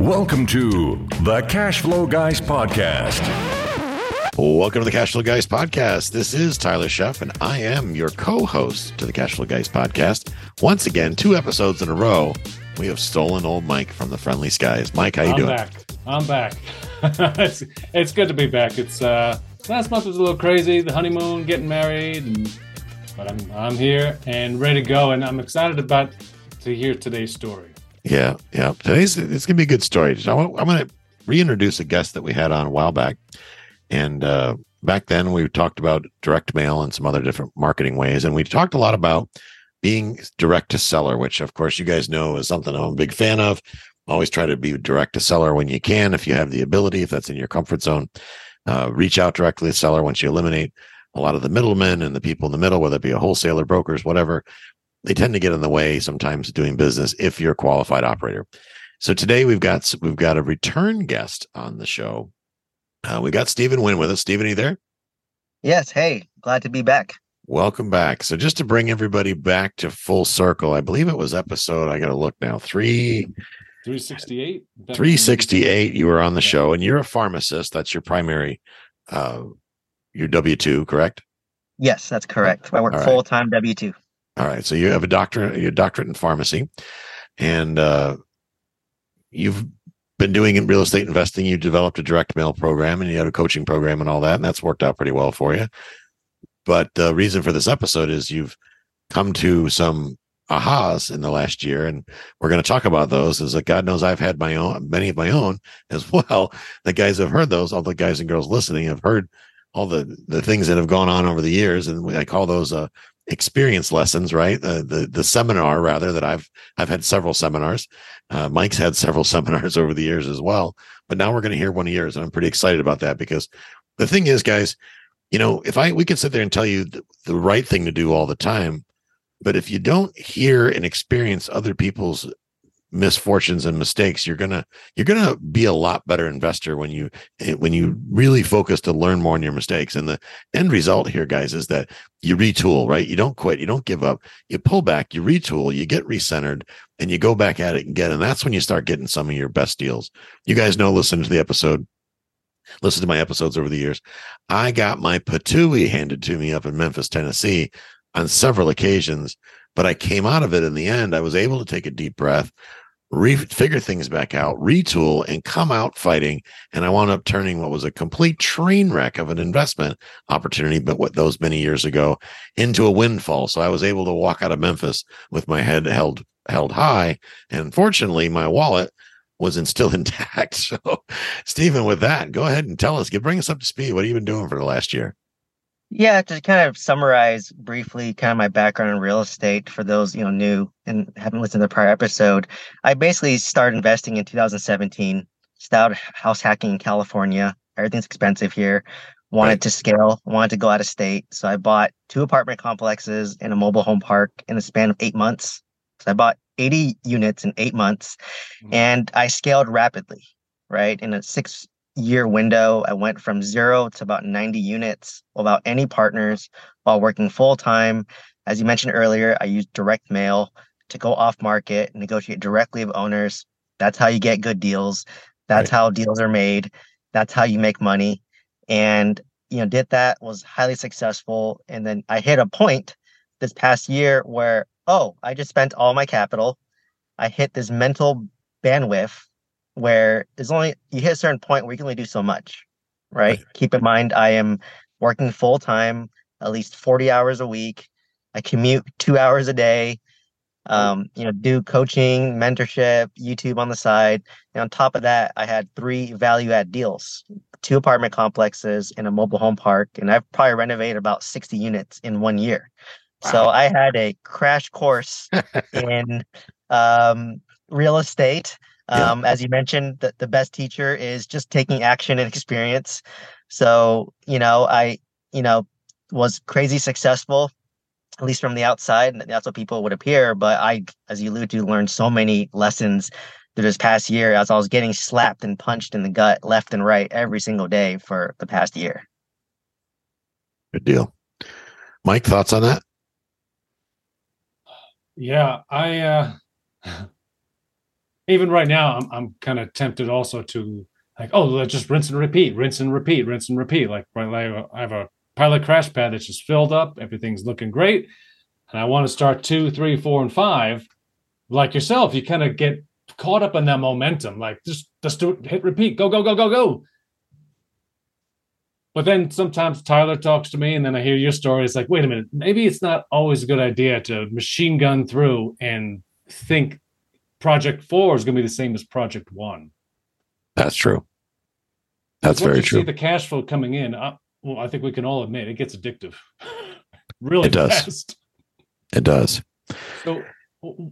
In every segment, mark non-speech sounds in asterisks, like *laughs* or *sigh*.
Welcome to the Cash Flow Guys Podcast. Welcome to the Cash Flow Guys podcast. This is Tyler Sheff, and I am your co-host to the Cash Flow Guys podcast. Once again, two episodes in a row, we have stolen old Mike from the Friendly Skies. Mike, how you I'm doing? back. I'm back. *laughs* it's, it's good to be back. It's uh, last month was a little crazy, the honeymoon, getting married, and, but I'm I'm here and ready to go, and I'm excited about to hear today's story. Yeah, yeah. Today's it's gonna be a good story. I'm, I'm gonna reintroduce a guest that we had on a while back, and uh, back then we talked about direct mail and some other different marketing ways, and we talked a lot about being direct to seller, which of course you guys know is something I'm a big fan of. Always try to be direct to seller when you can, if you have the ability, if that's in your comfort zone. Uh, reach out directly to seller once you eliminate a lot of the middlemen and the people in the middle, whether it be a wholesaler, brokers, whatever. They tend to get in the way sometimes doing business if you're a qualified operator. So today we've got we've got a return guest on the show. Uh, we got Stephen Nguyen with us. Stephen, are you there? Yes. Hey, glad to be back. Welcome back. So just to bring everybody back to full circle, I believe it was episode. I got to look now. Three 368. 368 you were on the Yeah. show and you're a pharmacist that's your primary uh your w2 correct Yes, that's correct. I work All right. full time W two. All right so you have a doctorate your doctorate in pharmacy and uh you've been doing in real estate investing you developed a direct mail program and you had a coaching program and all that and that's worked out pretty well for you. But the reason for this episode is you've come to some ahas in the last year and we're going to talk about those Is that god knows i've had my own many of my own as *laughs* well. The guys have heard those all the guys and girls listening have heard all the the things that have gone on over the years and i call those uh experience lessons right? The, the the seminar rather that i've i've had several seminars. Uh, mike's had several *laughs* seminars over the years as well but now we're going to hear one of yours and i'm pretty excited about that because the thing is guys you know if i we can sit there and tell you the, the right thing to do all the time but if you don't hear and experience other people's misfortunes and mistakes you're gonna you're gonna be a lot better investor when you eh, when you really focus to learn more on your mistakes. And the end result here guys is that you retool right? You don't quit you don't give up. You pull back you retool you get recentered and you go back at it again and that's when you start getting some of your best deals. You guys know listen to the episode listen to my episodes over the years. I got my patooey handed to me up in memphis tennessee on several occasions but i came out of it in the end. I was able to take a deep breath re- figure things back out, retool, and come out fighting. And I wound up turning what was a complete train wreck of an investment opportunity, but what those many years ago into a windfall. So I was able to walk out of Memphis with my head held held high, and fortunately, my wallet was in, still *laughs* intact. So, Stephen, with that, go ahead and tell us, get bring us up to speed. What have you been doing for the last year? Yeah, to kind of summarize briefly kind of my background in real estate for those, you know, new and haven't listened to the prior episode. I basically started investing in 2017, started house hacking in California. Everything's expensive here. Wanted Right. to scale, wanted to go out of state. So I bought two apartment complexes and a mobile home park in the span of eight months. So I bought 80 units in eight months Mhm. and I scaled rapidly, right? In a six year window, I went from zero to about 90 units without any partners while working full time. As you mentioned earlier, I used direct mail to go off market, negotiate directly with owners. That's how you get good deals. That's Right. how deals are made. That's how you make money. And, you know, did that, was highly successful. And then I hit a point this past year where, oh, I just spent all my capital. I hit this mental bandwidth where there's only you hit a certain point where you can only do so much, right? Right. Keep in mind I am working full time, at least 40 hours a week. I commute two hours a day. Um, you know, do coaching, mentorship, YouTube on the side. And on top of that, I had three value add deals, two apartment complexes and a mobile home park. And I've probably renovated about 60 units in one year. So I had a crash course *laughs* in um, real estate. Yeah. Um, As you mentioned, the, the best teacher is just taking action and experience. So, you know, I, you know, was crazy successful, at least from the outside. and That's what people would appear. But I, as you allude to, learned so many lessons through this past year as I was getting slapped and punched in the gut left and right every single day for the past year. Good deal. Mike, thoughts on that? Yeah, I uh even right now, I'm I'm kind of tempted also to like, oh, let's just rinse and repeat, rinse and repeat, rinse and repeat. Like, right, I have a pilot crash pad that's just filled up, everything's looking great, and I want to start two, three, four, and five. Like yourself, you kind of get caught up in that momentum. Like, just just do it, hit repeat, go, go, go, go, go. But then sometimes Tyler talks to me, and then I hear your story. It's like, wait a minute, maybe it's not always a good idea to machine gun through and think project four is going to be the same as project one. That's true. That's very true. See the cash flow coming in. Uh, well, I think we can all admit it gets addictive. *laughs* really it does. fast. It does. So,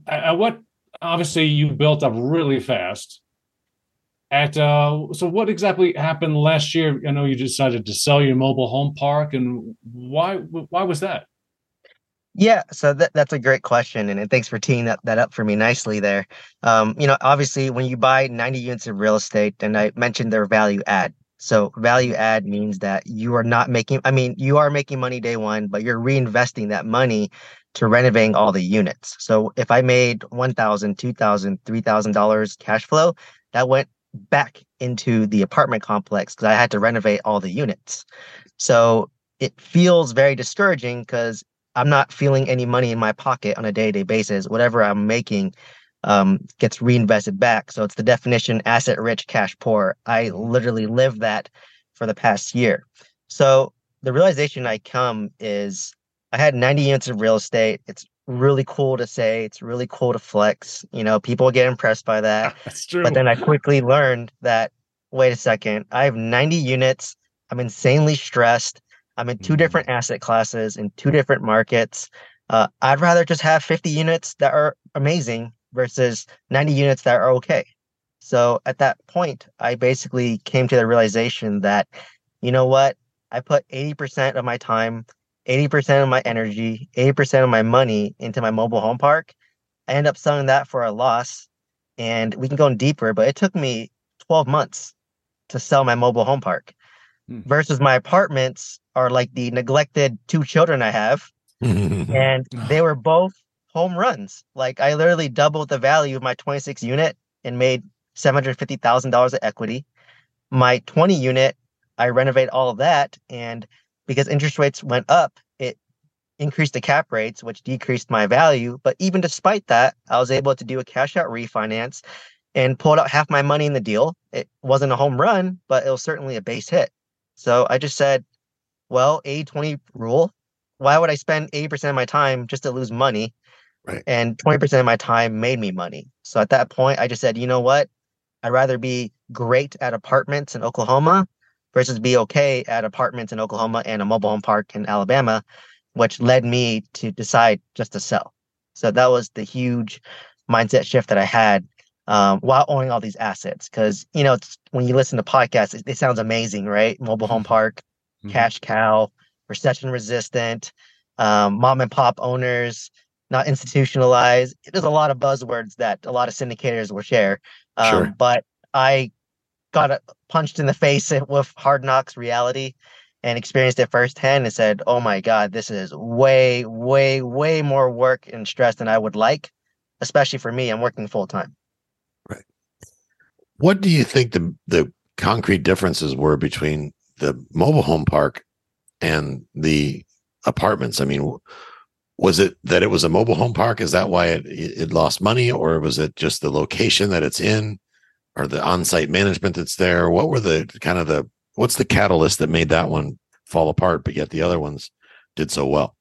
at what? Obviously, you built up really fast. At uh, so, what exactly happened last year? I know you decided to sell your mobile home park, and why? Why was that? Yeah, so that, that's a great question, and, thanks for teeing that, that up for me nicely there. Um, you know, obviously, when you buy 90 units of real estate, and I mentioned their value add. So value add means that you are not making, I mean, you are making money day one, but you're reinvesting that money to renovating all the units. So if I made $1,000, $2,000, $3,000 cash flow, that went back into the apartment complex because I had to renovate all the units. So it feels very discouraging because I'm not feeling any money in my pocket on a day to day basis. Whatever I'm making um, gets reinvested back. So it's the definition asset rich, cash poor. I literally live that for the past year. So the realization I come is I had 90 units of real estate. It's really cool to say, it's really cool to flex. You know, people get impressed by that. *laughs* That's true. But then I quickly learned that wait a second, I have 90 units. I'm insanely stressed. I'm in two different Mm-hmm. asset classes in two different markets. Uh, I'd rather just have 50 units that are amazing versus 90 units that are okay. So at that point, I basically came to the realization that, you know what? I put 80% of my time, 80% of my energy, 80% of my money into my mobile home park. I end up selling that for a loss. And we can go in deeper, but it took me 12 months to sell my mobile home park Hmm. versus my apartments are like the neglected two children I have. *laughs* And they were both home runs. Like I literally doubled the value of my 26 unit and made $750,000 of equity. My 20 unit, I renovate all of that. And because interest rates went up, it increased the cap rates, which decreased my value. But even despite that, I was able to do a cash out refinance and pulled out half my money in the deal. It wasn't a home run, but it was certainly a base hit. So I just said, well, a 20 rule. Why would I spend 80% of my time just to lose money? Right. And 20% of my time made me money. So at that point, I just said, you know what? I'd rather be great at apartments in Oklahoma versus be okay at apartments in Oklahoma and a mobile home park in Alabama, which led me to decide just to sell. So that was the huge mindset shift that I had um, while owning all these assets. Because you know, it's, when you listen to podcasts, it, it sounds amazing, right? Mobile home park, Mhm. cash cow, recession resistant, um, mom and pop owners, not institutionalized. There's a lot of buzzwords that a lot of syndicators will share. Um, Sure. But I got punched in the face *laughs* with hard knocks reality and experienced it firsthand and said, oh my God, this is way, way, way more work and stress than I would like, especially for me. I'm working full time. Right. What do you think the the concrete differences were between the mobile home park and the apartments? I mean, was it that it was a mobile home park? Is that why it it lost money, or was it just the location that it's in, or the on-site management that's there? What were the kind of the what's the catalyst that made that one fall apart, but yet the other ones did so well?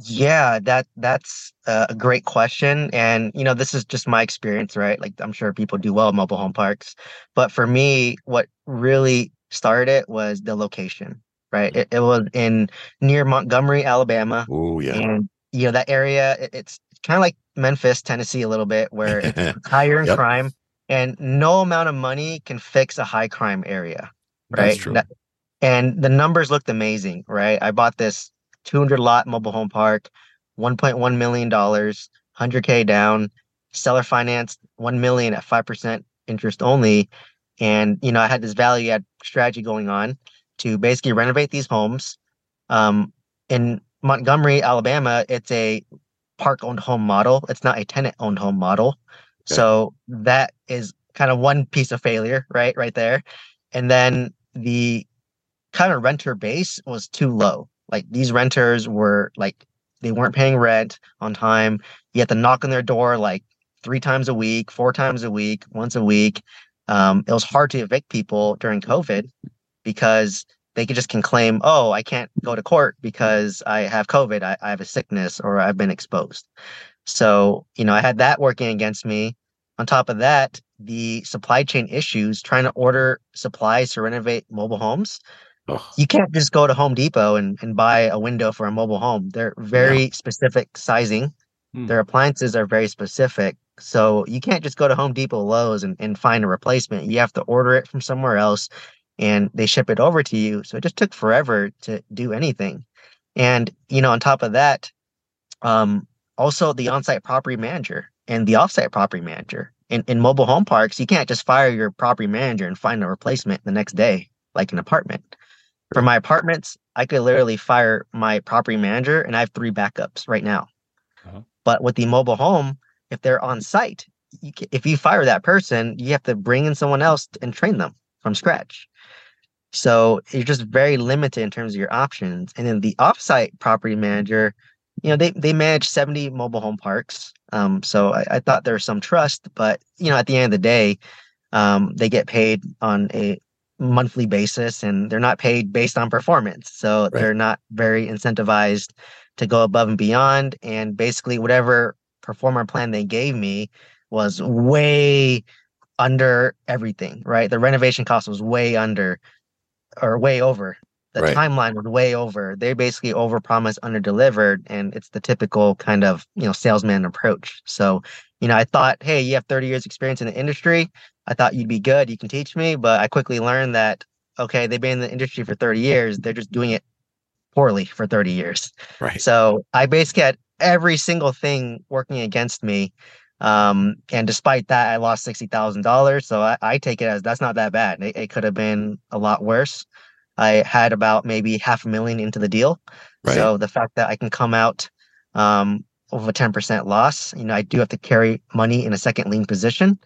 Yeah, that that's a great question, and you know, this is just my experience, right? Like, I'm sure people do well at mobile home parks, but for me, what really started it was the location, right? Mm. It, it was in near Montgomery, Alabama, Oh yeah, and you know that area. It, it's kind of like Memphis, Tennessee, a little bit, where *laughs* it's higher in Yep. crime, and no amount of money can fix a high crime area, right? That- and the numbers looked amazing, right? I bought this 200 lot mobile home park, 1.1 million dollars, 100k down, seller financed 1 million at 5% interest only, and you know I had this value add strategy going on to basically renovate these homes. Um, in Montgomery, Alabama, it's a park owned home model. It's not a tenant owned home model. So that is kind of one piece of failure, right? Right there. And then the kind of renter base was too low. Like these renters were like they weren't paying rent on time. You had to knock on their door like three times a week, four times a week, once a week. Um, it was hard to evict people during COVID because they could just can claim, oh, I can't go to court because I have COVID, I, I have a sickness, or I've been exposed. So, you know, I had that working against me. On top of that, the supply chain issues trying to order supplies to renovate mobile homes. Ugh. You can't just go to Home Depot and, and buy a window for a mobile home. They're very specific sizing. Hmm. Their appliances are very specific. So you can't just go to Home Depot, Lowe's, and, and find a replacement. You have to order it from somewhere else and they ship it over to you. So it just took forever to do anything. And, you know, on top of that, um, also the on-site property manager and the off-site property manager. In, in mobile home parks, you can't just fire your property manager and find a replacement the next day, like an apartment. For my apartments, I could literally fire my property manager and I have three backups right now. Uh-huh. But with the mobile home, if they're on site, you, ca- if you fire that person, you have to bring in someone else and train them from scratch. So you're just very limited in terms of your options. And then the offsite property manager, you know, they they manage 70 mobile home parks. Um, so I, I thought there was some trust, but you know, at the end of the day, um, they get paid on a monthly basis and they're not paid based on performance. So they're not very incentivized to go above and beyond. And basically whatever pro forma plan they gave me was way under everything, right? The renovation cost was way under or way over. The Right. timeline was way over. They basically overpromised, underdelivered, and it's the typical kind of you know salesman approach. So, you know, I thought, hey, you have 30 years experience in the industry. I thought you'd be good. You can teach me, but I quickly learned that okay, they've been in the industry for 30 years. They're just doing it poorly for 30 years. Right. So I basically had every single thing working against me. Um, and despite that, I lost sixty thousand dollars. So I, I take it as that's not that bad. It, it could have been a lot worse. I had about maybe half a million into the deal. Right. So the fact that I can come out um, with a ten percent loss, you know, I do have to carry money in a second lien position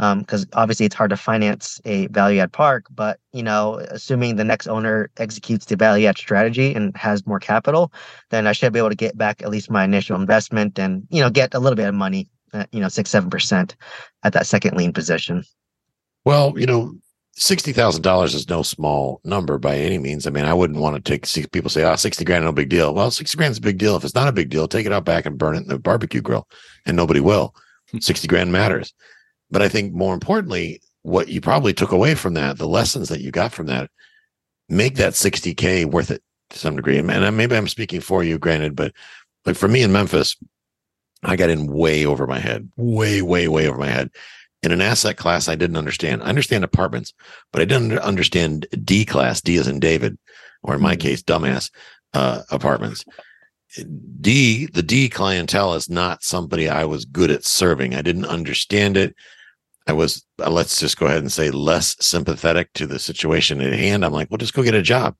Um, because obviously it's hard to finance a value add park. But you know, assuming the next owner executes the value add strategy and has more capital, then I should be able to get back at least my initial investment and you know get a little bit of money, uh, you know, six seven percent at that second lien position. Well, you know, sixty thousand dollars is no small number by any means. I mean, I wouldn't want to take see people say, "Oh, 60 grand, no big deal." Well, sixty grand is a big deal. If it's not a big deal, take it out back and burn it in the barbecue grill, and nobody will. Hmm. Sixty grand matters, but I think more importantly, what you probably took away from that, the lessons that you got from that, make that sixty k worth it to some degree. And and maybe I'm speaking for you, granted, but like for me in Memphis, I got in way over my head, way, way, way over my head in an asset class I didn't understand. I understand apartments, but I didn't understand D class, D as in David, or in my case, dumbass uh, apartments. D, the D clientele is not somebody I was good at serving. I didn't understand it. I was, uh, let's just go ahead and say, less sympathetic to the situation at hand. I'm like, well, just go get a job.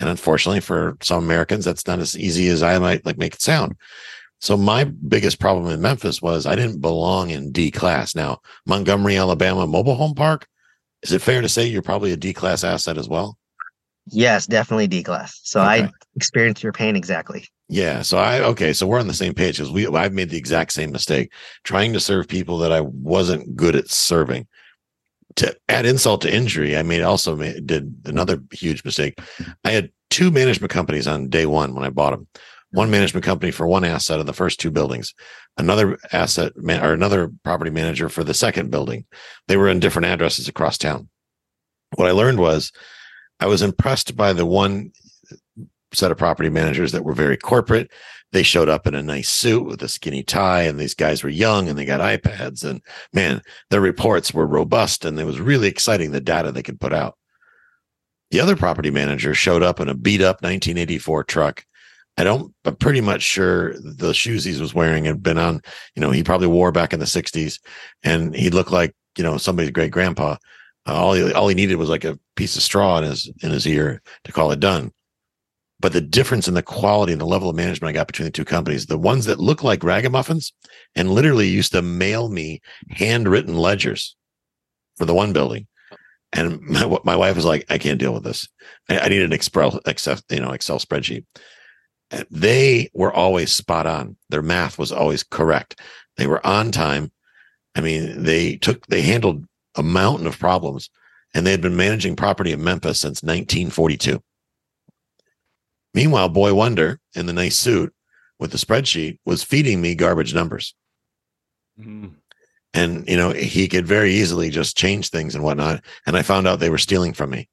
And unfortunately, for some Americans, that's not as easy as I might like make it sound. So my biggest problem in Memphis was I didn't belong in D class. Now, Montgomery, Alabama mobile home park, is it fair to say you're probably a D class asset as well? Yes, definitely D class. So Okay. I experienced your pain exactly. Yeah. So I okay. So we're on the same page because we I've made the exact same mistake trying to serve people that I wasn't good at serving. To add insult to injury, I made also made, did another huge mistake. I had two management companies on day one when I bought them. One management company for one asset of the first two buildings, another asset man, or another property manager for the second building. They were in different addresses across town. What I learned was I was impressed by the one set of property managers that were very corporate. They showed up in a nice suit with a skinny tie, and these guys were young and they got iPads. And man, their reports were robust and it was really exciting the data they could put out. The other property manager showed up in a beat up 1984 truck. I don't, I'm pretty much sure the shoes he was wearing had been on, you know, he probably wore back in the 60s and he looked like, you know, somebody's great grandpa. All he, all he needed was like a piece of straw in his, in his ear to call it done but the difference in the quality and the level of management I got between the two companies, the ones that look like ragamuffins and literally used to mail me handwritten ledgers for the one building. And my, *laughs* my wife was like, I can't deal with this. I, I need an Excel, Excel, you know, Excel spreadsheet. They were always spot on. Their math was always correct. They were on time. I mean, they took, they handled a mountain of problems and they had been managing property in Memphis since 1942. Meanwhile, Boy Wonder in the nice suit with the spreadsheet was feeding me garbage numbers. Mm. And, you know, he could very easily just change things and whatnot. And I found out they were stealing from me.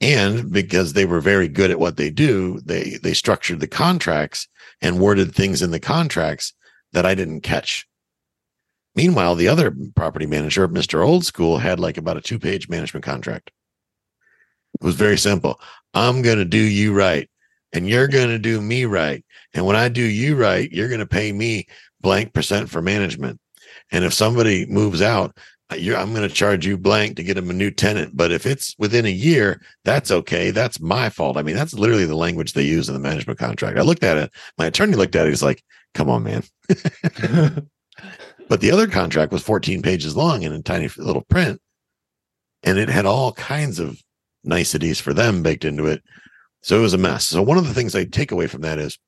And because they were very good at what they do, they, they structured the contracts and worded things in the contracts that I didn't catch. Meanwhile, the other property manager, Mr. Old School, had like about a two page management contract. It was very simple. I'm going to do you right and you're going to do me right. And when I do you right, you're going to pay me blank percent for management. And if somebody moves out, uh, I'm going to charge you blank to get them a new tenant. But if it's within a year, that's okay. That's my fault. I mean, that's literally the language they use in the management contract. I looked at it. My attorney looked at it. He's like, come on, man. *laughs* *laughs* but the other contract was 14 pages long and in tiny little print. And it had all kinds of niceties for them baked into it so it was a mess. So one of the things I take away from that is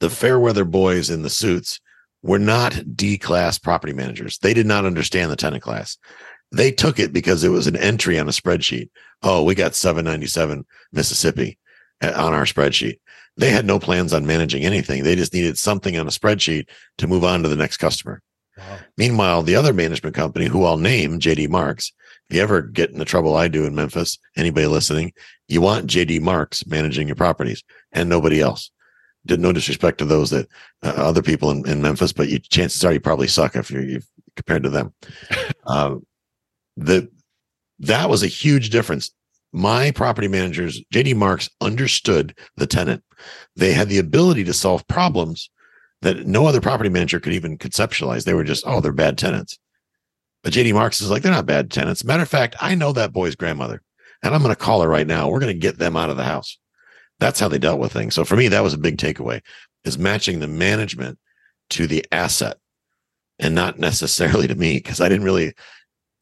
the Fairweather boys in the suits were not D class property managers. They did not understand the tenant class. They took it because it was an entry on a spreadsheet. Oh, we got 797 Mississippi uh, on our spreadsheet. They had no plans on managing anything. They just needed something on a spreadsheet to move on to the next customer. Wow. Meanwhile, the other management company, who I'll name, JD Marks, if you ever get in the trouble I do in Memphis, anybody listening, you want JD Marks managing your properties and nobody else. Did no disrespect to those that uh, other people in, in Memphis, but you, chances are you probably suck if you're you compared to them. *laughs* uh, the that was a huge difference. My property managers, JD Marks, understood the tenant. They had the ability to solve problems that no other property manager could even conceptualize. They were just, oh, they're bad tenants. But JD Marks is like, they're not bad tenants. Matter of fact, I know that boy's grandmother and I'm going to call her right now. We're going to get them out of the house. That's how they dealt with things. So for me, that was a big takeaway is matching the management to the asset and not necessarily to me because I didn't really,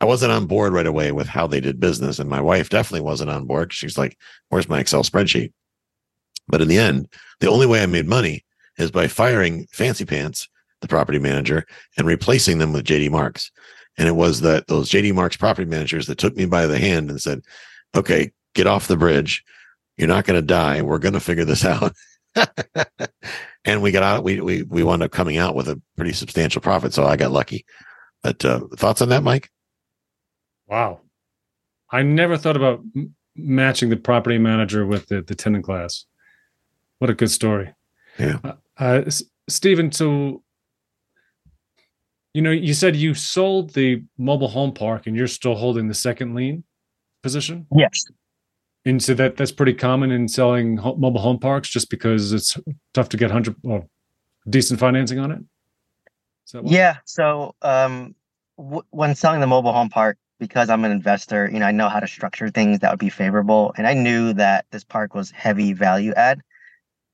I wasn't on board right away with how they did business. And my wife definitely wasn't on board. She's like, where's my Excel spreadsheet? But in the end, the only way I made money is by firing Fancy Pants, the property manager, and replacing them with JD Marks. And it was that those JD Marks property managers that took me by the hand and said, okay, get off the bridge. You're not going to die. We're going to figure this *laughs* out. and we got out, we, we, we wound up coming out with a pretty substantial profit. So I got lucky. But uh, thoughts on that, Mike? Wow. I never thought about m- matching the property manager with the, the tenant class. What a good story. Yeah. Uh, uh, Stephen, so you know, you said you sold the mobile home park and you're still holding the second lien position? Yes. And so that that's pretty common in selling ho- mobile home parks, just because it's tough to get hundred well, decent financing on it. Yeah. So um, w- when selling the mobile home park, because I'm an investor, you know, I know how to structure things that would be favorable, and I knew that this park was heavy value add.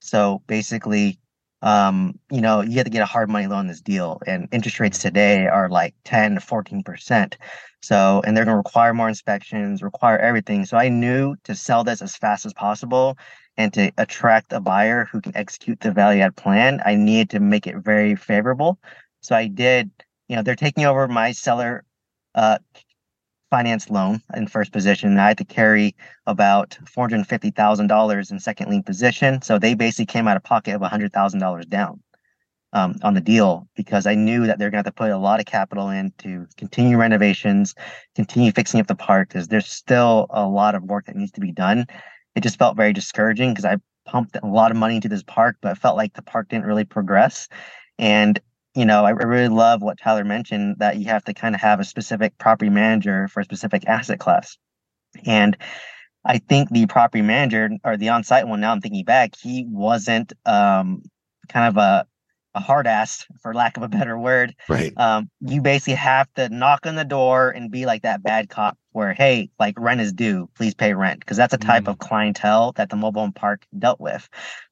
So basically, um, you know, you have to get a hard money loan this deal, and interest rates today are like 10 to 14 percent. So, and they're going to require more inspections, require everything. So, I knew to sell this as fast as possible and to attract a buyer who can execute the value add plan, I needed to make it very favorable. So, I did, you know, they're taking over my seller uh, finance loan in first position. I had to carry about $450,000 in second lien position. So they basically came out of pocket of $100,000 down um, on the deal because I knew that they're going to have to put a lot of capital in to continue renovations, continue fixing up the park because there's still a lot of work that needs to be done. It just felt very discouraging because I pumped a lot of money into this park, but it felt like the park didn't really progress. And you know, I really love what Tyler mentioned that you have to kind of have a specific property manager for a specific asset class. And I think the property manager or the on-site one, now I'm thinking back, he wasn't um, kind of a a hard ass, for lack of a better word. Right. Um, you basically have to knock on the door and be like that bad cop where, hey, like rent is due, please pay rent. Cause that's a type Mm. of clientele that the mobile home park dealt with.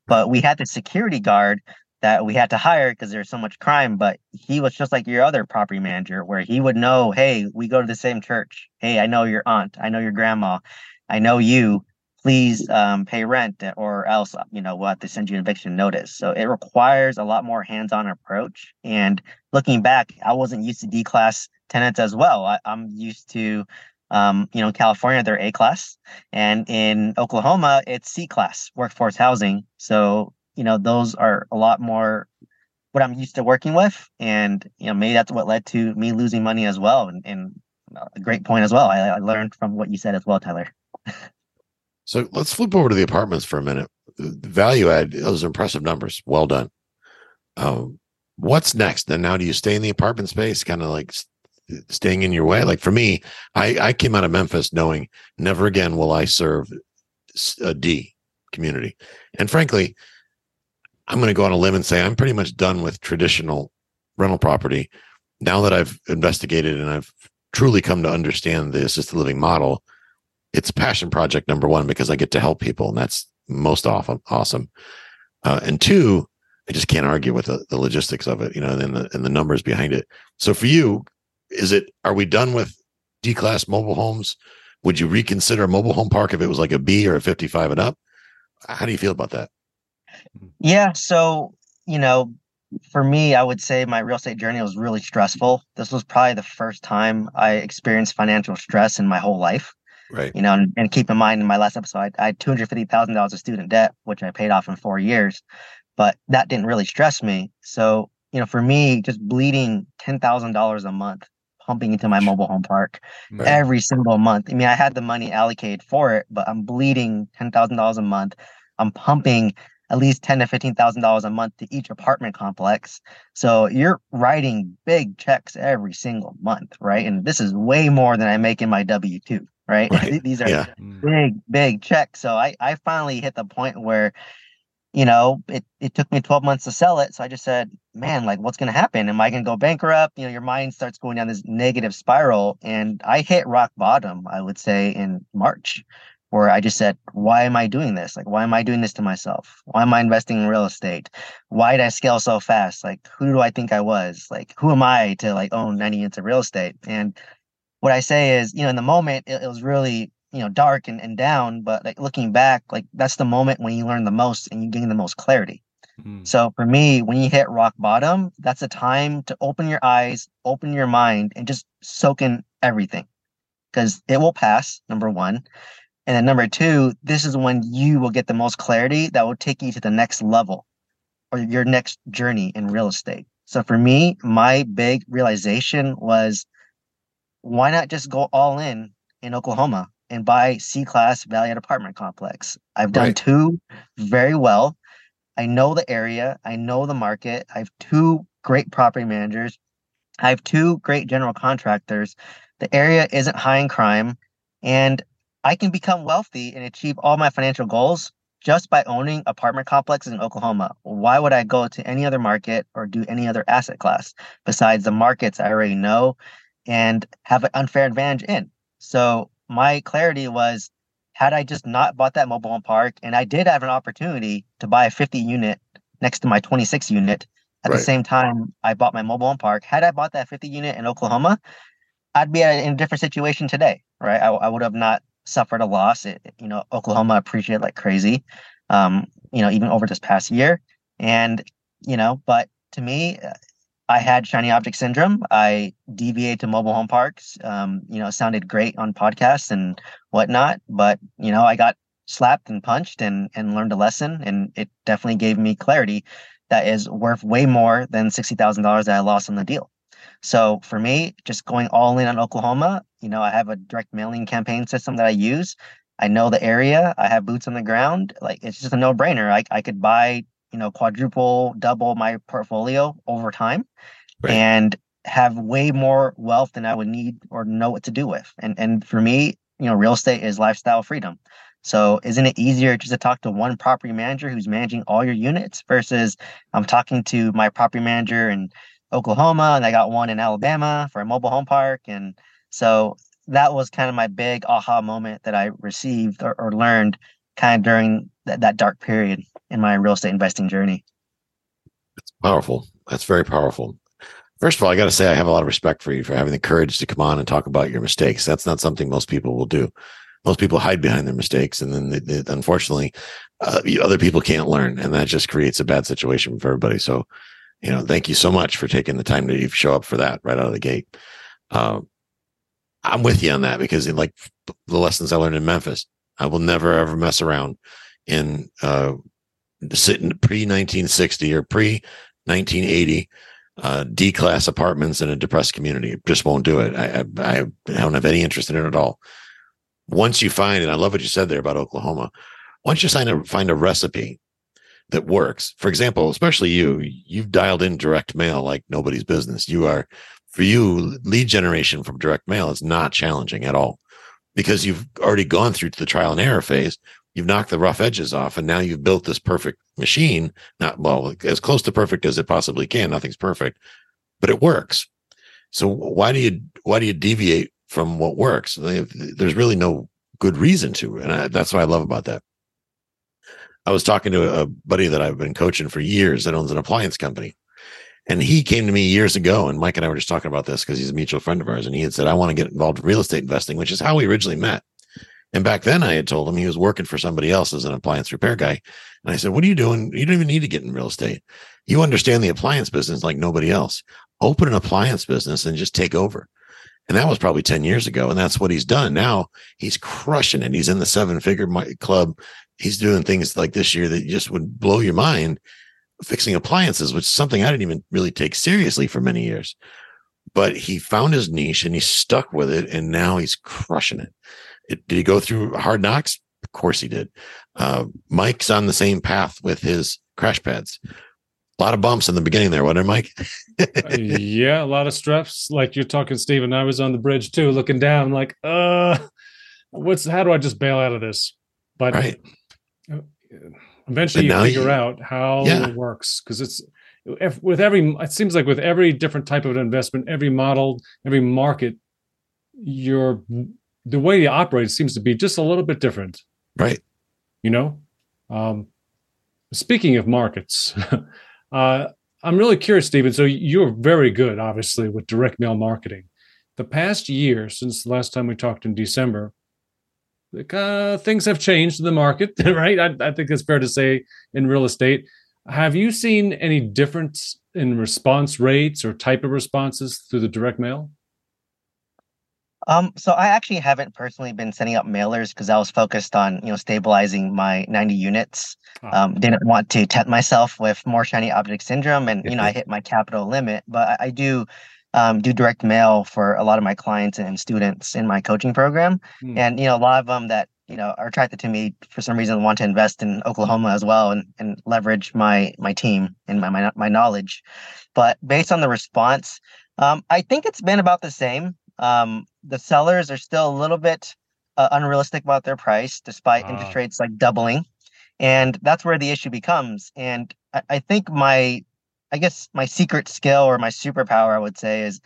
But we had the security guard that we had to hire because there's so much crime. But he was just like your other property manager, where he would know, hey, we go to the same church. Hey, I know your aunt. I know your grandma. I know you. Please um, pay rent, or else you know we'll have to send you an eviction notice. So it requires a lot more hands-on approach. And looking back, I wasn't used to D class tenants as well. I, I'm used to um, you know, California, they're A class, and in Oklahoma, it's C class workforce housing. So, you know, those are a lot more what I'm used to working with. And, you know, maybe that's what led to me losing money as well. And, and a great point as well. I, I learned from what you said as well, Tyler. *laughs* So let's flip over to the apartments for a minute. The value add, those are impressive numbers. Well done. Um, what's next? And now do you stay in the apartment space, kind of like staying in your way? Like for me, I, I came out of Memphis knowing never again will I serve a D community. And frankly, I'm going to go on a limb and say I'm pretty much done with traditional rental property. Now that I've investigated and I've truly come to understand the assisted living model, it's passion project number one because I get to help people, and that's most often awesome. Uh, and two, I just can't argue with the, the logistics of it, you know, and the and the numbers behind it. So for you, is it are we done with D class mobile homes? Would you reconsider a mobile home park if it was like a B or a 55 and up? How do you feel about that? Yeah. So, you know, for me, I would say my real estate journey was really stressful. This was probably the first time I experienced financial stress in my whole life. Right. you know, and, and keep in mind in my last episode, I, I had two hundred fifty thousand dollars of student debt, which I paid off in four years, but that didn't really stress me. So, you know, for me, just bleeding ten thousand dollars a month, pumping into my mobile home park Right. every single month. I mean, I had the money allocated for it, but I'm bleeding ten thousand dollars a month. I'm pumping at least ten to fifteen thousand dollars a month to each apartment complex. So you're writing big checks every single month, right? And this is way more than I make in my W two, right? Right. These are Yeah. Big, big checks. So I, I finally hit the point where, you know, it, it took me 12 months to sell it. So I just said, man, like what's going to happen? Am I going to go bankrupt? You know, your mind starts going down this negative spiral. And I hit rock bottom, I would say in March, where I just said, why am I doing this? Like, why am I doing this to myself? Why am I investing in real estate? Why did I scale so fast? Like, who do I think I was? Like, who am I to like own 90 units of real estate? And what I say is, you know, in the moment, it, it was really, you know, dark and, and down. But like looking back, like that's the moment when you learn the most and you gain the most clarity. Mm. So for me, when you hit rock bottom, that's a time to open your eyes, open your mind, and just soak in everything because it will pass, number one. And then number two, this is when you will get the most clarity that will take you to the next level or your next journey in real estate. So for me, my big realization was why not just go all in in Oklahoma and buy C class value add apartment complex? I've done Right. two very well. I know the area, I know the market. I have two great property managers. I have two great general contractors. The area isn't high in crime, and I can become wealthy and achieve all my financial goals just by owning apartment complexes in Oklahoma. Why would I go to any other market or do any other asset class besides the markets I already know and have an unfair advantage in? So my clarity was had I just not bought that mobile home park, and I did have an opportunity to buy a 50 unit next to my 26 unit at Right. the same time I bought my mobile home park. Had I bought that 50 unit in Oklahoma, I'd be in a different situation today, right? I, I would have not suffered a loss. It, you know, Oklahoma appreciated like crazy, um, you know, even over this past year. And, you know, but to me, uh, I had shiny object syndrome. I deviated to mobile home parks. Um, you know, sounded great on podcasts and whatnot, but you know, I got slapped and punched and and learned a lesson, and it definitely gave me clarity that is worth way more than sixty thousand dollars that I lost on the deal. So for me, just going all in on Oklahoma, you know, I have a direct mailing campaign system that I use. I know the area. I have boots on the ground. Like it's just a no brainer. I I could buy you know quadruple, double my portfolio over time, Right. and have way more wealth than I would need or know what to do with. And and for me, you know, real estate is lifestyle freedom. So isn't it easier just to talk to one property manager who's managing all your units versus I'm talking to my property manager in Oklahoma and I got one in Alabama for a mobile home park. And so that was kind of my big aha moment that I received or, or learned kind of during that, that dark period in my real estate investing journey. It's powerful. That's very powerful. First of all, I got to say, I have a lot of respect for you for having the courage to come on and talk about your mistakes. That's not something most people will do most people hide behind their mistakes and then they, they, unfortunately uh, other people can't learn and that just creates a bad situation for everybody so you know thank you so much for taking the time to show up for that right out of the gate uh, i'm with you on that because like the lessons i learned in memphis i will never ever mess around in uh sitting pre 1960 or pre 1980 uh, D class apartments in a depressed community. Just won't do it. I, I, I don't have any interest in it at all once you find, and I love what you said there about Oklahoma, once you find a, find a recipe that works, for example, especially you, you've dialed in direct mail like nobody's business. You are, for you, lead generation from direct mail is not challenging at all because you've already gone through to the trial and error phase. You've knocked the rough edges off, and now you've built this perfect machine. Not well, as close to perfect as it possibly can. Nothing's perfect, but it works. So why do you why do you deviate from what works. There's really no good reason to, and I, that's what I love about that. I was talking to a buddy that I've been coaching for years that owns an appliance company. And he came to me years ago, and Mike and I were just talking about this because he's a mutual friend of ours. And he had said, I want to get involved in real estate investing, which is how we originally met. And back then I had told him he was working for somebody else as an appliance repair guy. And I said, What are you doing? You don't even need to get in real estate. You understand the appliance business like nobody else. Open an appliance business and just take over. And that was probably 10 years ago. And that's what he's done. Now he's crushing it. He's in the seven figure club. He's doing things like this year that just would blow your mind fixing appliances, which is something I didn't even really take seriously for many years. But he found his niche and he stuck with it. And now he's crushing it. it did he go through hard knocks? Of course he did. Uh, Mike's on the same path with his crash pads a lot of bumps in the beginning there, wasn't there, Mike? uh, *laughs* yeah, a lot of stress. Like you're talking, Stephen. I was on the bridge too, looking down, like, uh, what's how do I just bail out of this? But right. Uh, eventually, you figure you, out how yeah. it works because it's if, with every. It seems like with every different type of investment, every model, every market, your the way you operate seems to be just a little bit different. Right. You know. Um, speaking of markets. *laughs* Uh, I'm really curious, Stephen. So you're very good, obviously, with direct mail marketing. The past year, since the last time we talked in December, uh, things have changed in the market, *laughs* right? I, I think it's fair to say in real estate. Have you seen any difference in response rates or type of responses through the direct mail? Um, so I actually haven't personally been sending out mailers because I was focused on, you know, stabilizing my 90 units. Oh. Um, didn't want to tempt myself with more shiny object syndrome, and you know, I hit my capital limit. But I, I do um, do direct mail for a lot of my clients and students in my coaching program, hmm. and you know, a lot of them that you know are attracted to me for some reason want to invest in Oklahoma as well and and leverage my my team and my my, my knowledge. But based on the response, um, I think it's been about the same. Um, the sellers are still a little bit uh, unrealistic about their price, despite interest rates like doubling, and that's where the issue becomes. And I, I think my, I guess my secret skill or my superpower, I would say, is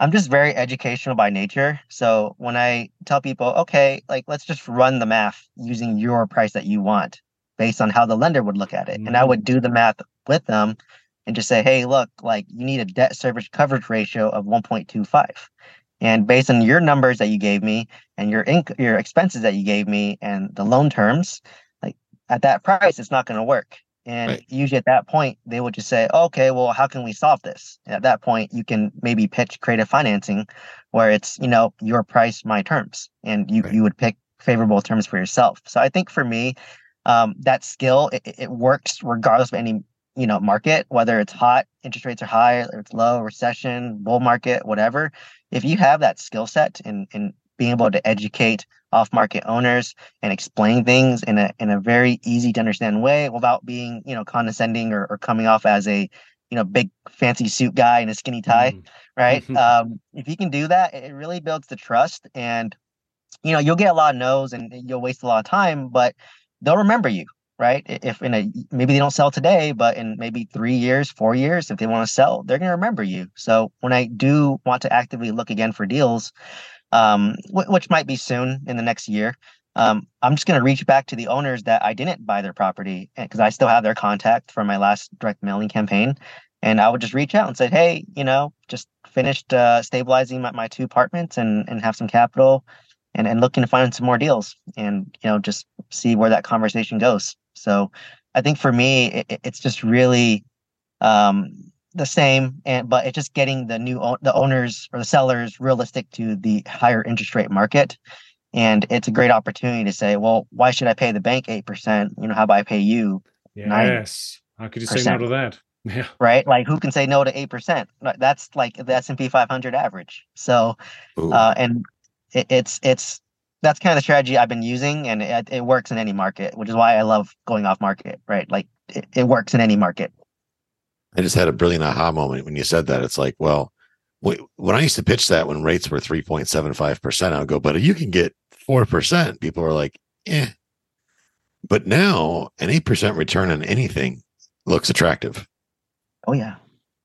I'm just very educational by nature. So when I tell people, okay, like let's just run the math using your price that you want based on how the lender would look at it. Mm-hmm. And I would do the math with them and just say, hey, look, like you need a debt service coverage ratio of 1.25. And based on your numbers that you gave me and your inc- your expenses that you gave me and the loan terms, like at that price, it's not going to work. And right. usually at that point, they would just say, okay, well, how can we solve this? And at that point, you can maybe pitch creative financing where it's, you know, your price, my terms, and you, right. you would pick favorable terms for yourself. So I think for me, um, that skill, it, it works regardless of any you know market whether it's hot interest rates are high or it's low recession bull market whatever if you have that skill set in in being able to educate off market owners and explain things in a in a very easy to understand way without being you know condescending or, or coming off as a you know big fancy suit guy in a skinny tie mm. right *laughs* um, if you can do that it really builds the trust and you know, you'll get a lot of no's and you'll waste a lot of time, but they'll remember you, right? If in a maybe they don't sell today, but in maybe three years, four years, if they want to sell, they're going to remember you. So when I do want to actively look again for deals, um, w- which might be soon in the next year, um, I'm just going to reach back to the owners that I didn't buy their property because I still have their contact from my last direct mailing campaign. And I would just reach out and say, hey, you know, just finished uh, stabilizing my, my two apartments and, and have some capital and, and looking to find some more deals and, you know, just see where that conversation goes. So I think for me, it, it's just really um, the same, and but it's just getting the new the owners or the sellers realistic to the higher interest rate market and it's a great opportunity to say, well, why should I pay the bank 8%? You know, how about I pay you? Yes. How could you say no to that? *laughs* Yeah. Right. Like who can say no to 8%? That's like the S&P 500 average. So, uh, and it, it's, it's, that's kind of the strategy I've been using and it, it works in any market, which is why I love going off market, right? Like it, it works in any market. I just had a brilliant aha moment when you said that. It's like, well, when I used to pitch that when rates were 3.75%, I would go, but you can get 4%. People are like, eh. But now an 8% return on anything looks attractive. Oh, yeah.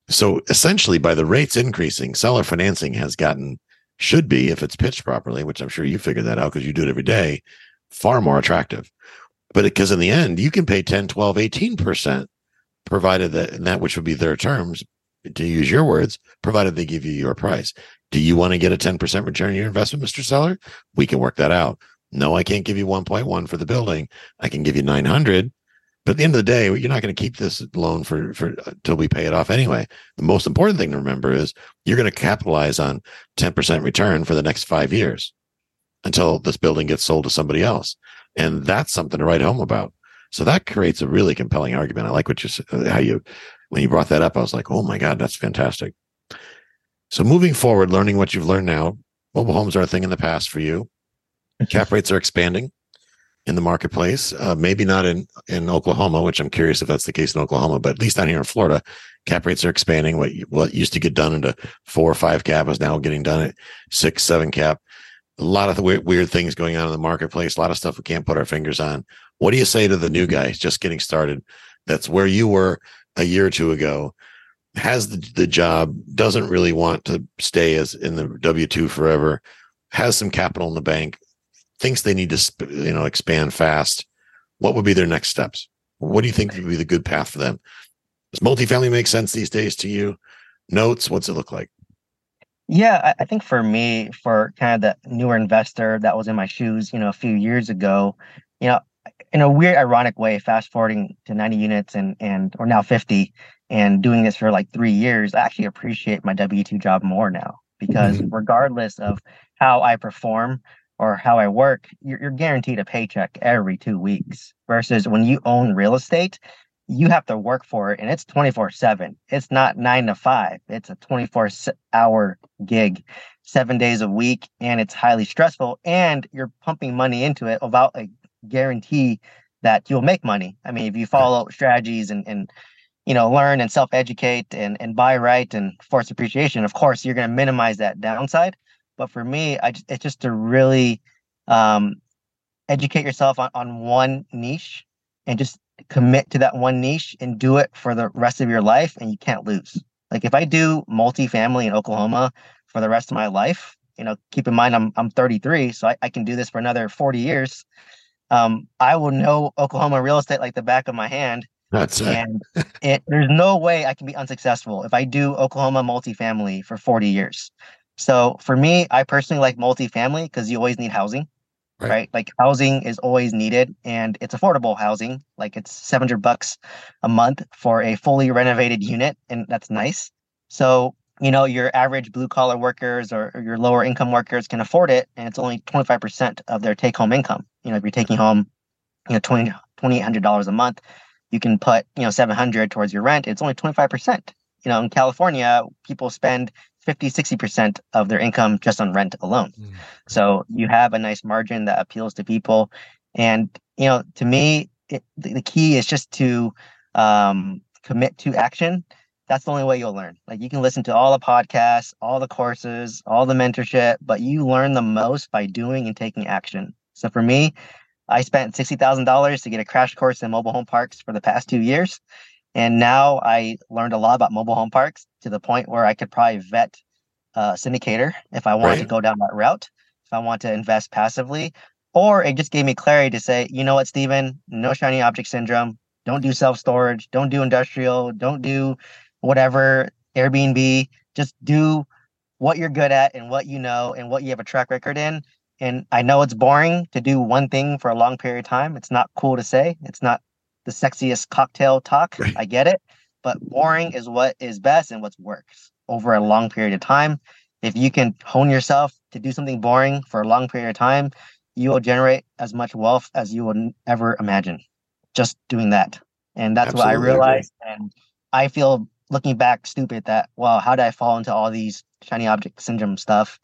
So essentially, by the rates increasing, seller financing has gotten, should be, if it's pitched properly, which I'm sure you figured that out because you do it every day, far more attractive. But because in the end, you can pay 10, 12, 18%, provided that, and that which would be their terms, to use your words, provided they give you your price. Do you want to get a 10% return on your investment, Mr. Seller? We can work that out. No, I can't give you 1.1 for the building. I can give you 900. But at the end of the day, you're not going to keep this loan for, for uh, until we pay it off anyway. The most important thing to remember is you're going to capitalize on 10% return for the next five years until this building gets sold to somebody else. And that's something to write home about. So that creates a really compelling argument. I like what you said how you when you brought that up, I was like, oh my God, that's fantastic. So moving forward, learning what you've learned now, mobile homes are a thing in the past for you. Cap rates are expanding in the marketplace. Uh, maybe not in, in Oklahoma, which I'm curious if that's the case in Oklahoma, but at least down here in Florida, cap rates are expanding. What, what used to get done into four or five cap is now getting done at six, seven cap. A lot of the weird things going on in the marketplace, a lot of stuff we can't put our fingers on. What do you say to the new guys just getting started? That's where you were a year or two ago. Has the, the job doesn't really want to stay as in the w2 forever has some capital in the bank thinks they need to you know expand fast. What would be their next steps? What do you think would be the good path for them? Does multifamily make sense these days to you? Notes what's it look like? Yeah i think for me for kind of the newer investor that was in my shoes you know a few years ago you know in a weird, ironic way, fast forwarding to 90 units and and or now 50 and doing this for like three years, I actually appreciate my W2 job more now because mm-hmm. regardless of how I perform or how I work, you're, you're guaranteed a paycheck every two weeks. Versus when you own real estate, you have to work for it and it's 24 7 it's not nine to five it's a 24 hour gig seven days a week and it's highly stressful and you're pumping money into it without a guarantee that you'll make money. I mean, if you follow strategies and, and you know, learn and self-educate and, and buy right and force appreciation, of course, you're going to minimize that downside. But for me, I just, it's just to really um, educate yourself on, on one niche and just commit to that one niche and do it for the rest of your life and you can't lose. Like if I do multifamily in Oklahoma for the rest of my life, you know, keep in mind I'm I'm 33, so I, I can do this for another 40 years um, I will know Oklahoma real estate like the back of my hand. That's it. And it, there's no way I can be unsuccessful if I do Oklahoma multifamily for 40 years. So for me, I personally like multifamily because you always need housing, right. right. Like housing is always needed and it's affordable housing. Like it's 700 bucks a month for a fully renovated unit. And that's nice. So you know your average blue collar workers or, or, your lower income workers can afford it and it's only 25% of their take home income you know if you're taking home you know 20 $2800 a month you can put you know 700 towards your rent it's only 25% you know in california people spend 50 60% of their income just on rent alone mm. so you have a nice margin that appeals to people and you know to me it, the, the key is just to um, commit to action that's the only way you'll learn. Like you can listen to all the podcasts, all the courses, all the mentorship, but you learn the most by doing and taking action. So for me, I spent $60,000 to get a crash course in mobile home parks for the past two years. And now I learned a lot about mobile home parks to the point where I could probably vet a syndicator if I wanted right. to go down that route, if I want to invest passively. Or it just gave me clarity to say, you know what, Stephen, no shiny object syndrome. Don't do self storage. Don't do industrial. Don't do whatever Airbnb. Just do what you're good at and what you know and what you have a track record in. And I know it's boring to do one thing for a long period of time. It's not cool to say. It's not the sexiest cocktail talk. I get it. But boring is what is best and what works over a long period of time. If you can hone yourself to do something boring for a long period of time, you will generate as much wealth as you will ever imagine just doing that. And that's Absolutely what I realized. And I feel looking back stupid that, well, how did I fall into all these shiny object syndrome stuff?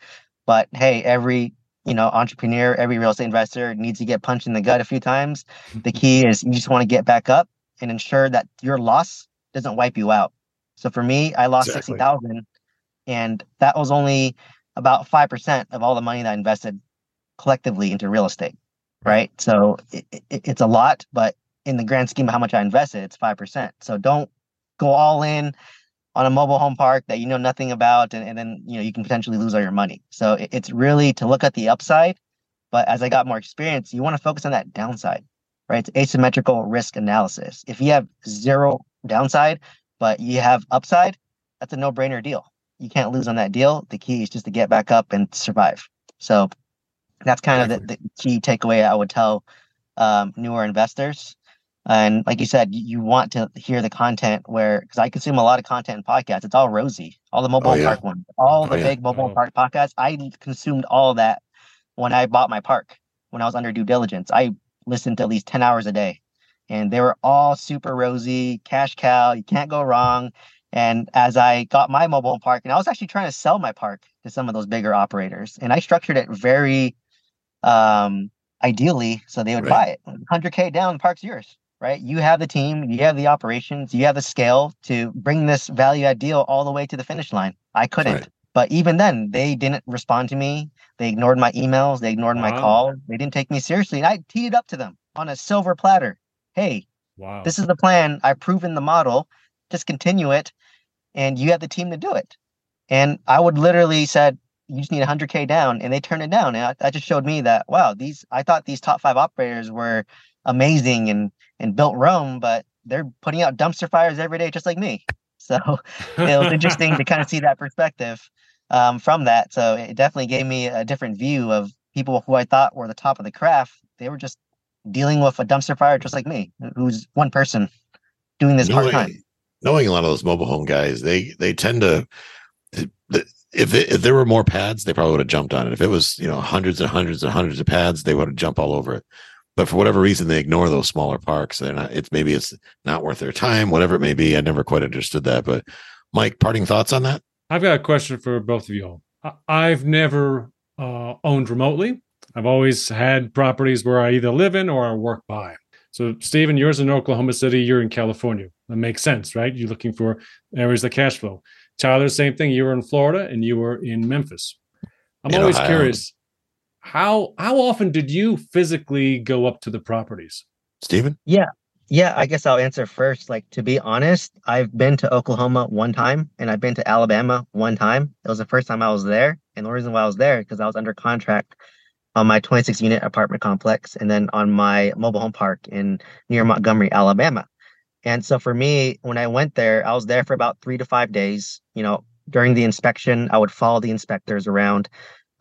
But hey, every you know entrepreneur, every real estate investor needs to get punched in the gut a few times. The key is you just want to get back up and ensure that your loss doesn't wipe you out. So for me, I lost exactly. sixty thousand, and that was only about five percent of all the money that I invested collectively into real estate. Right. So it, it, it's a lot, but in the grand scheme of how much I invested, it's five percent. So don't go all in on a mobile home park that you know nothing about, and, and then you know you can potentially lose all your money. So it, it's really to look at the upside. But as I got more experience, you want to focus on that downside, right? It's asymmetrical risk analysis. If you have zero downside, but you have upside, that's a no-brainer deal. You can't lose on that deal. The key is just to get back up and survive. So that's kind of the, the key takeaway I would tell um, newer investors. And like you said, you want to hear the content where, because I consume a lot of content and podcasts. It's all rosy, all the mobile oh, yeah. park ones, all oh, the yeah. big mobile oh. park podcasts. I consumed all that when I bought my park, when I was under due diligence. I listened to at least 10 hours a day and they were all super rosy, cash cow, you can't go wrong. And as I got my mobile park, and I was actually trying to sell my park to some of those bigger operators, and I structured it very um, ideally so they would right. buy it. 100K down, the park's yours right? You have the team, you have the operations, you have the scale to bring this value add deal all the way to the finish line. I couldn't. Right. But even then, they didn't respond to me. They ignored my emails. They ignored wow. my calls. They didn't take me seriously. And I teed it up to them on a silver platter. Hey, wow. this is the plan. I've proven the model. Just continue it. And you have the team to do it. And I would literally said, you just need 100K down. And they turned it down. And that just showed me that, wow, these, I thought these top five operators were amazing and and built Rome, but they're putting out dumpster fires every day, just like me. So *laughs* it was interesting to kind of see that perspective um, from that. So it definitely gave me a different view of people who I thought were the top of the craft. They were just dealing with a dumpster fire, just like me, who's one person doing this part time. Knowing a lot of those mobile home guys, they they tend to. If it, if there were more pads, they probably would have jumped on it. If it was you know hundreds and hundreds and hundreds of pads, they would have jumped all over it but for whatever reason they ignore those smaller parks they're not it's maybe it's not worth their time whatever it may be i never quite understood that but mike parting thoughts on that? I've got a question for both of you all i've never uh, owned remotely. I've always had properties where i either live in or i work by. So stephen yours in oklahoma city you're in california. That makes sense right? You're looking for areas of cash flow. Tyler same thing. You were in florida and you were in memphis. I'm in always Ohio. curious how how often did you physically go up to the properties? Stephen yeah. Yeah i guess i'll answer first. Like to be honest i've been to oklahoma one time and i've been to alabama one time. It was the first time i was there and the reason why i was there because i was under contract on my 26 unit apartment complex and then on my mobile home park in near montgomery alabama. And so for me when i went there i was there for about three to five days. You know during the inspection i would follow the inspectors around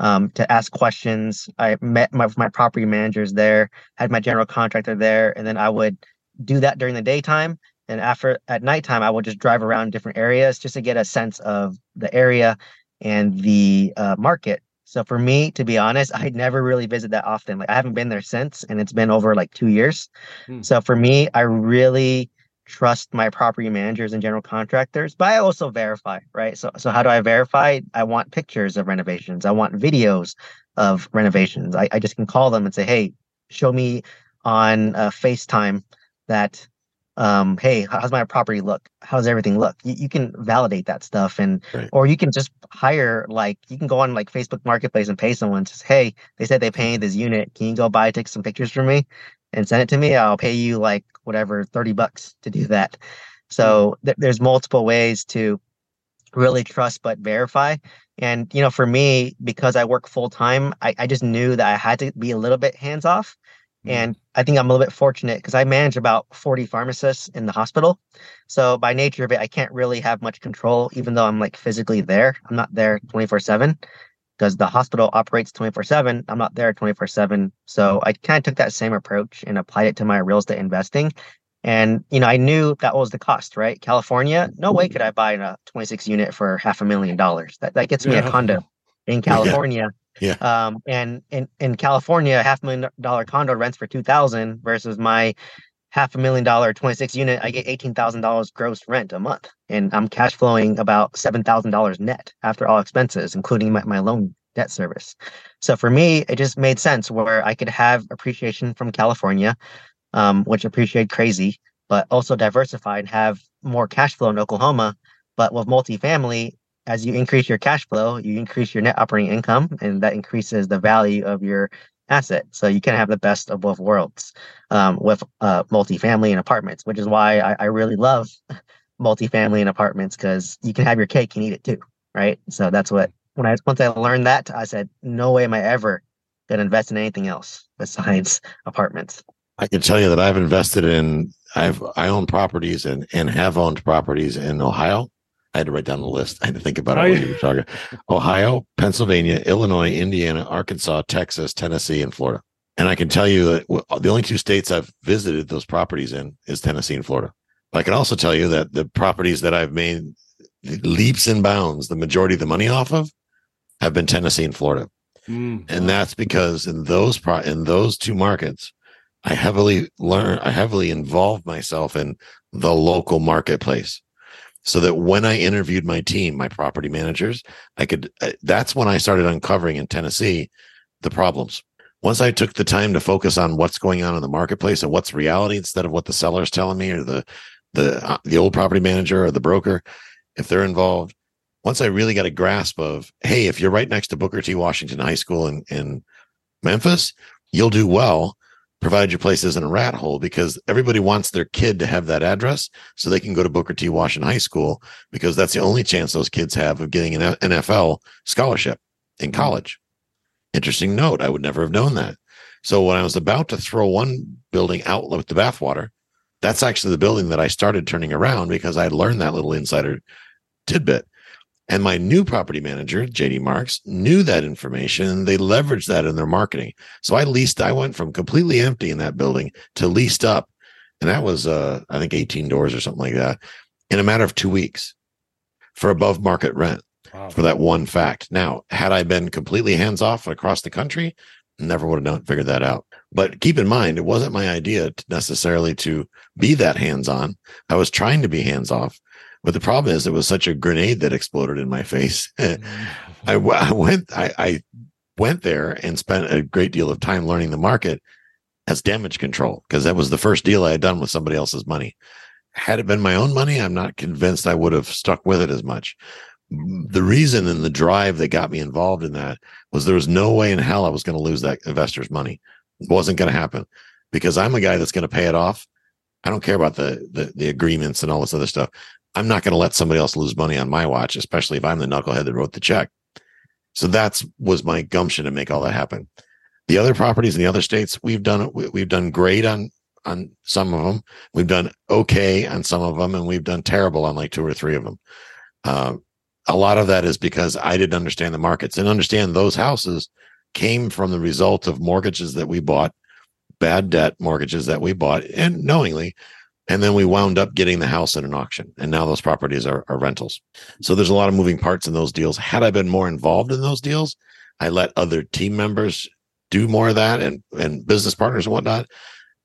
um, to ask questions. I met my, my property managers there, had my general contractor there, and then I would do that during the daytime. And after at nighttime, I would just drive around different areas just to get a sense of the area and the uh, market. So for me, to be honest, I never really visit that often. Like I haven't been there since, and it's been over like two years. Hmm. So for me, I really trust my property managers and general contractors, but I also verify, right? So, so how do I verify? I want pictures of renovations. I want videos of renovations. I, I just can call them and say, hey, show me on uh, FaceTime that um, hey, how's my property look? How does everything look? You, you can validate that stuff and Right. or you can just hire like you can go on like Facebook Marketplace and pay someone just hey, they said they painted this unit. Can you go by take some pictures for me and send it to me? I'll pay you like whatever 30 bucks to do that. So th- there's multiple ways to really trust but verify. And you know, for me, because I work full time, I, I just knew that I had to be a little bit hands off. Mm. And I think I'm a little bit fortunate because I manage about 40 pharmacists in the hospital. So by nature of it, I can't really have much control, even though I'm like physically there. I'm not there 24 7 because the hospital operates 24 7. I'm not there 24 7. So I kind of took that same approach and applied it to my real estate investing. And, you know, I knew that was the cost, right? California, no way could I buy a 26 unit for half a million dollars. That, that gets me a condo in California. Yeah. Um, and in, in California, a half million dollar condo rents for 2000 versus my half a million dollar 26 unit, I get $18,000 gross rent a month. And I'm cash flowing about $7,000 net after all expenses, including my, my loan debt service. So for me, it just made sense where I could have appreciation from California, um, which appreciate crazy, but also diversify and have more cash flow in Oklahoma. But with multifamily, as you increase your cash flow, you increase your net operating income, and that increases the value of your asset. So you can have the best of both worlds um, with uh, multifamily and apartments, which is why I, I really love *laughs* multifamily and apartments because you can have your cake and eat it too, right? So that's what when I once I learned that, I said, no way am I ever gonna invest in anything else besides *laughs* apartments. I can tell you that I've invested in I've I own properties and and have owned properties in Ohio. I had to write down the list. I had to think about it you were talking. Ohio, Pennsylvania, Illinois, Indiana, Arkansas, Texas, Tennessee, and Florida. And I can tell you that the only two states I've visited those properties in is Tennessee and Florida. I can also tell you that the properties that I've made leaps and bounds, the majority of the money off of, have been Tennessee and Florida Mm. and that's because in those pro- in those two markets i heavily learn i heavily involve myself in the local marketplace so that when i interviewed my team my property managers i could uh, that's when i started uncovering in tennessee the problems once i took the time to focus on what's going on in the marketplace and what's reality instead of what the seller is telling me or the the uh, the old property manager or the broker if they're involved once I really got a grasp of, hey, if you're right next to Booker T. Washington High School in, in Memphis, you'll do well, provided your place isn't a rat hole, because everybody wants their kid to have that address so they can go to Booker T. Washington High School, because that's the only chance those kids have of getting an NFL scholarship in hmm. college. Interesting note. I would never have known that. So when I was about to throw one building out with the bathwater, that's actually the building that I started turning around because I had learned that little insider tidbit. And my new property manager, JD Marks, knew that information and they leveraged that in their marketing. So I leased, I went from completely empty in that building to leased up. And that was, uh, I think 18 doors or something like that in a matter of two weeks for above market rent Wow. for that one fact. Now, had I been completely hands off across the country, never would have known, figured that out. But keep in mind, it wasn't my idea to necessarily to be that hands on. I was trying to be hands off. But the problem is, it was such a grenade that exploded in my face. *laughs* I, went, I, I went there and spent a great deal of time learning the market as damage control because that was the first deal I had done with somebody else's money. Had it been my own money, I'm not convinced I would have stuck with it as much. The reason and the drive that got me involved in that was there was no way in hell I was going to lose that investor's money. It wasn't going to happen because I'm a guy that's going to pay it off. I don't care about the, the the agreements and all this other stuff. I'm not going to let somebody else lose money on my watch, especially if I'm the knucklehead that wrote the check. So that's was my gumption to make all that happen. The other properties in the other states, we've done we- we've done great on on some of them. We've done okay on some of them, and we've done terrible on like two or three of them. Um, a lot of that is because I didn't understand the markets and understand those houses came from the result of mortgages that we bought, bad debt mortgages that we bought, and knowingly. And then we wound up getting the house at an auction. And now those properties are, are rentals. So there's a lot of moving parts in those deals. Had I been more involved in those deals, I let other team members do more of that and, and business partners and whatnot.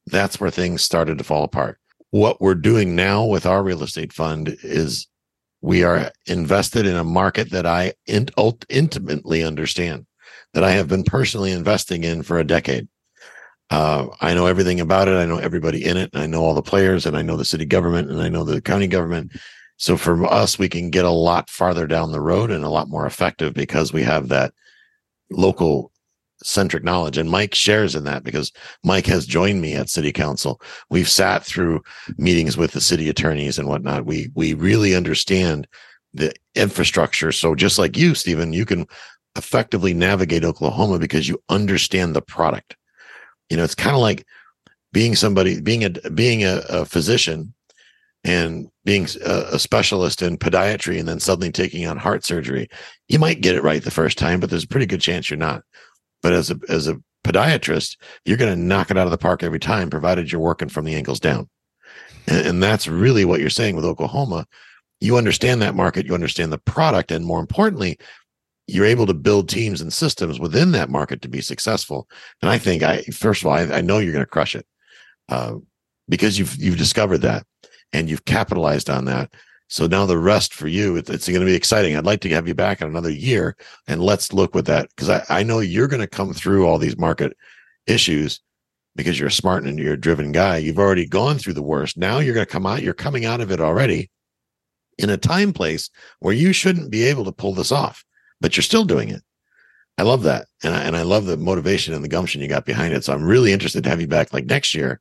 That's where things started to fall apart. What we're doing now with our real estate fund is we are invested in a market that I in, ult- intimately understand, that I have been personally investing in for a decade. Uh, I know everything about it. I know everybody in it. I know all the players, and I know the city government, and I know the county government. So for us, we can get a lot farther down the road and a lot more effective because we have that local centric knowledge. And Mike shares in that because Mike has joined me at city council. We've sat through meetings with the city attorneys and whatnot. We, we really understand the infrastructure. So just like you, Stephen, you can effectively navigate Oklahoma because you understand the product. You know, it's kind of like being somebody, being a, being a, a physician and being a, a, specialist in podiatry and then suddenly taking on heart surgery. You might get it right the first time, but there's a pretty good chance you're not. But as a as a podiatrist, you're going to knock it out of the park every time, provided you're working from the ankles down. And, and that's really what you're saying with Oklahoma. You understand that market, you understand the product, and more importantly, you're able to build teams and systems within that market to be successful. And I think I first of all, I, I know you're going to crush it uh, because you've you've discovered that and you've capitalized on that. So now the rest for you, it's, going to be exciting. I'd like to have you back in another year and let's look with that because I, I know you're going to come through all these market issues because you're a smart and you're a driven guy. You've already gone through the worst. Now you're going to come out, you're coming out of it already in a time place where you shouldn't be able to pull this off, but you're still doing it. I love that. And I, and I love the motivation and the gumption you got behind it. So I'm really interested to have you back like next year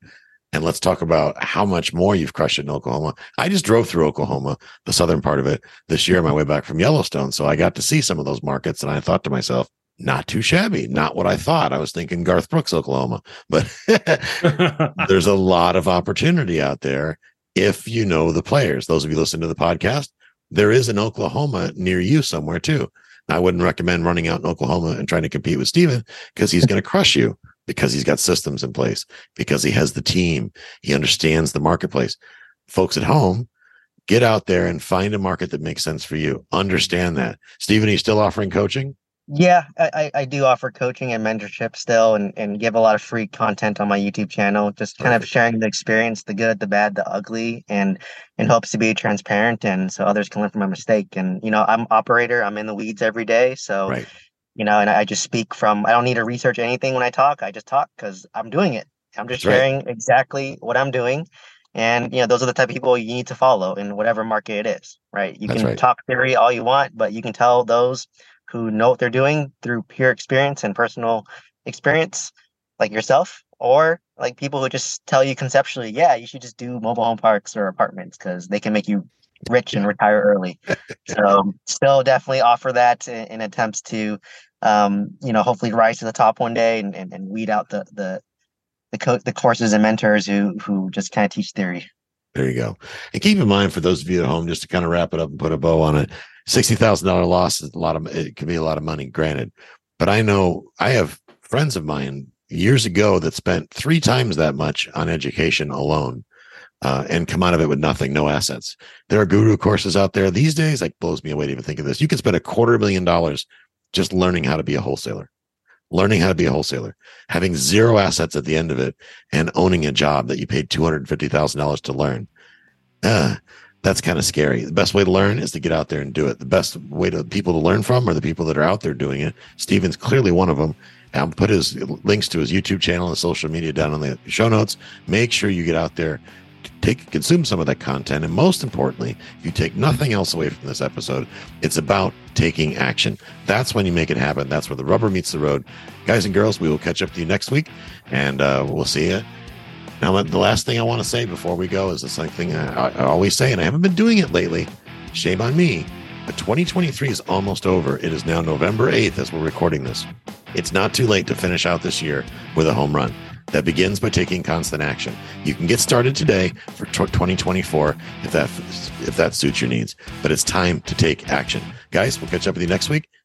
and let's talk about how much more you've crushed it in Oklahoma. I just drove through Oklahoma, the southern part of it, this year on my way back from Yellowstone. So I got to see some of those markets, and I thought to myself, not too shabby, not what I thought. I was thinking Garth Brooks, Oklahoma, but *laughs* there's a lot of opportunity out there if you know the players. Those of you listening to the podcast, there is an Oklahoma near you somewhere too. I wouldn't recommend running out in Oklahoma and trying to compete with Steven because he's going to crush you because he's got systems in place, because he has the team, he understands the marketplace. Folks at home, get out there and find a market that makes sense for you. Understand that. Stephen, are you still offering coaching? Yeah, I, I do offer coaching and mentorship still and, and give a lot of free content on my YouTube channel, just kind Perfect. of sharing the experience, the good, the bad, the ugly, and in hopes to be transparent and so others can learn from my mistake. And you know, I'm operator, I'm in the weeds every day. So right you know, and I just speak from, I don't need to research anything when I talk. I just talk because I'm doing it. I'm just sharing exactly what I'm doing. And, you know, those are the type of people you need to follow in whatever market it is, right? You That's can right. talk theory all you want, but you can tell those who know what they're doing through peer experience and personal experience, like yourself, or like people who just tell you conceptually, yeah, you should just do mobile home parks or apartments because they can make you rich and retire early. *laughs* So still definitely offer that in, in attempts to, um, you know, hopefully rise to the top one day and, and, and weed out the the the, co- the courses and mentors who who just kind of teach theory. There you go. And keep in mind for those of you at home, just to kind of wrap it up and put a bow on it, sixty thousand dollar loss is a lot of it can be a lot of money, granted. But I know I have friends of mine years ago that spent three times that much on education alone uh, and come out of it with nothing, no assets. There are guru courses out there these days. Like blows me away to even think of this. You can spend a quarter million dollars just learning how to be a wholesaler, learning how to be a wholesaler, having zero assets at the end of it, and owning a job that you paid two hundred fifty thousand dollars to learn. Uh, that's kind of scary. The best way to learn is to get out there and do it. The best way to people to learn from are the people that are out there doing it. Steven's clearly one of them. I'll put his links to his YouTube channel and social media down in the show notes. Make sure you get out there, take consume some of that content and most importantly if you take nothing else away from this episode it's about taking action that's when you make it happen that's where the rubber meets the road guys and girls we will catch up to you next week and uh, we'll see you now the last thing i want to say before we go is the something I, I always say and i haven't been doing it lately shame on me but 2023 is almost over it is now november 8th as we're recording this it's not too late to finish out this year with a home run that begins by taking constant action. You can get started today for 2024 if that if that suits your needs, but it's time to take action. Guys, we'll catch up with you next week.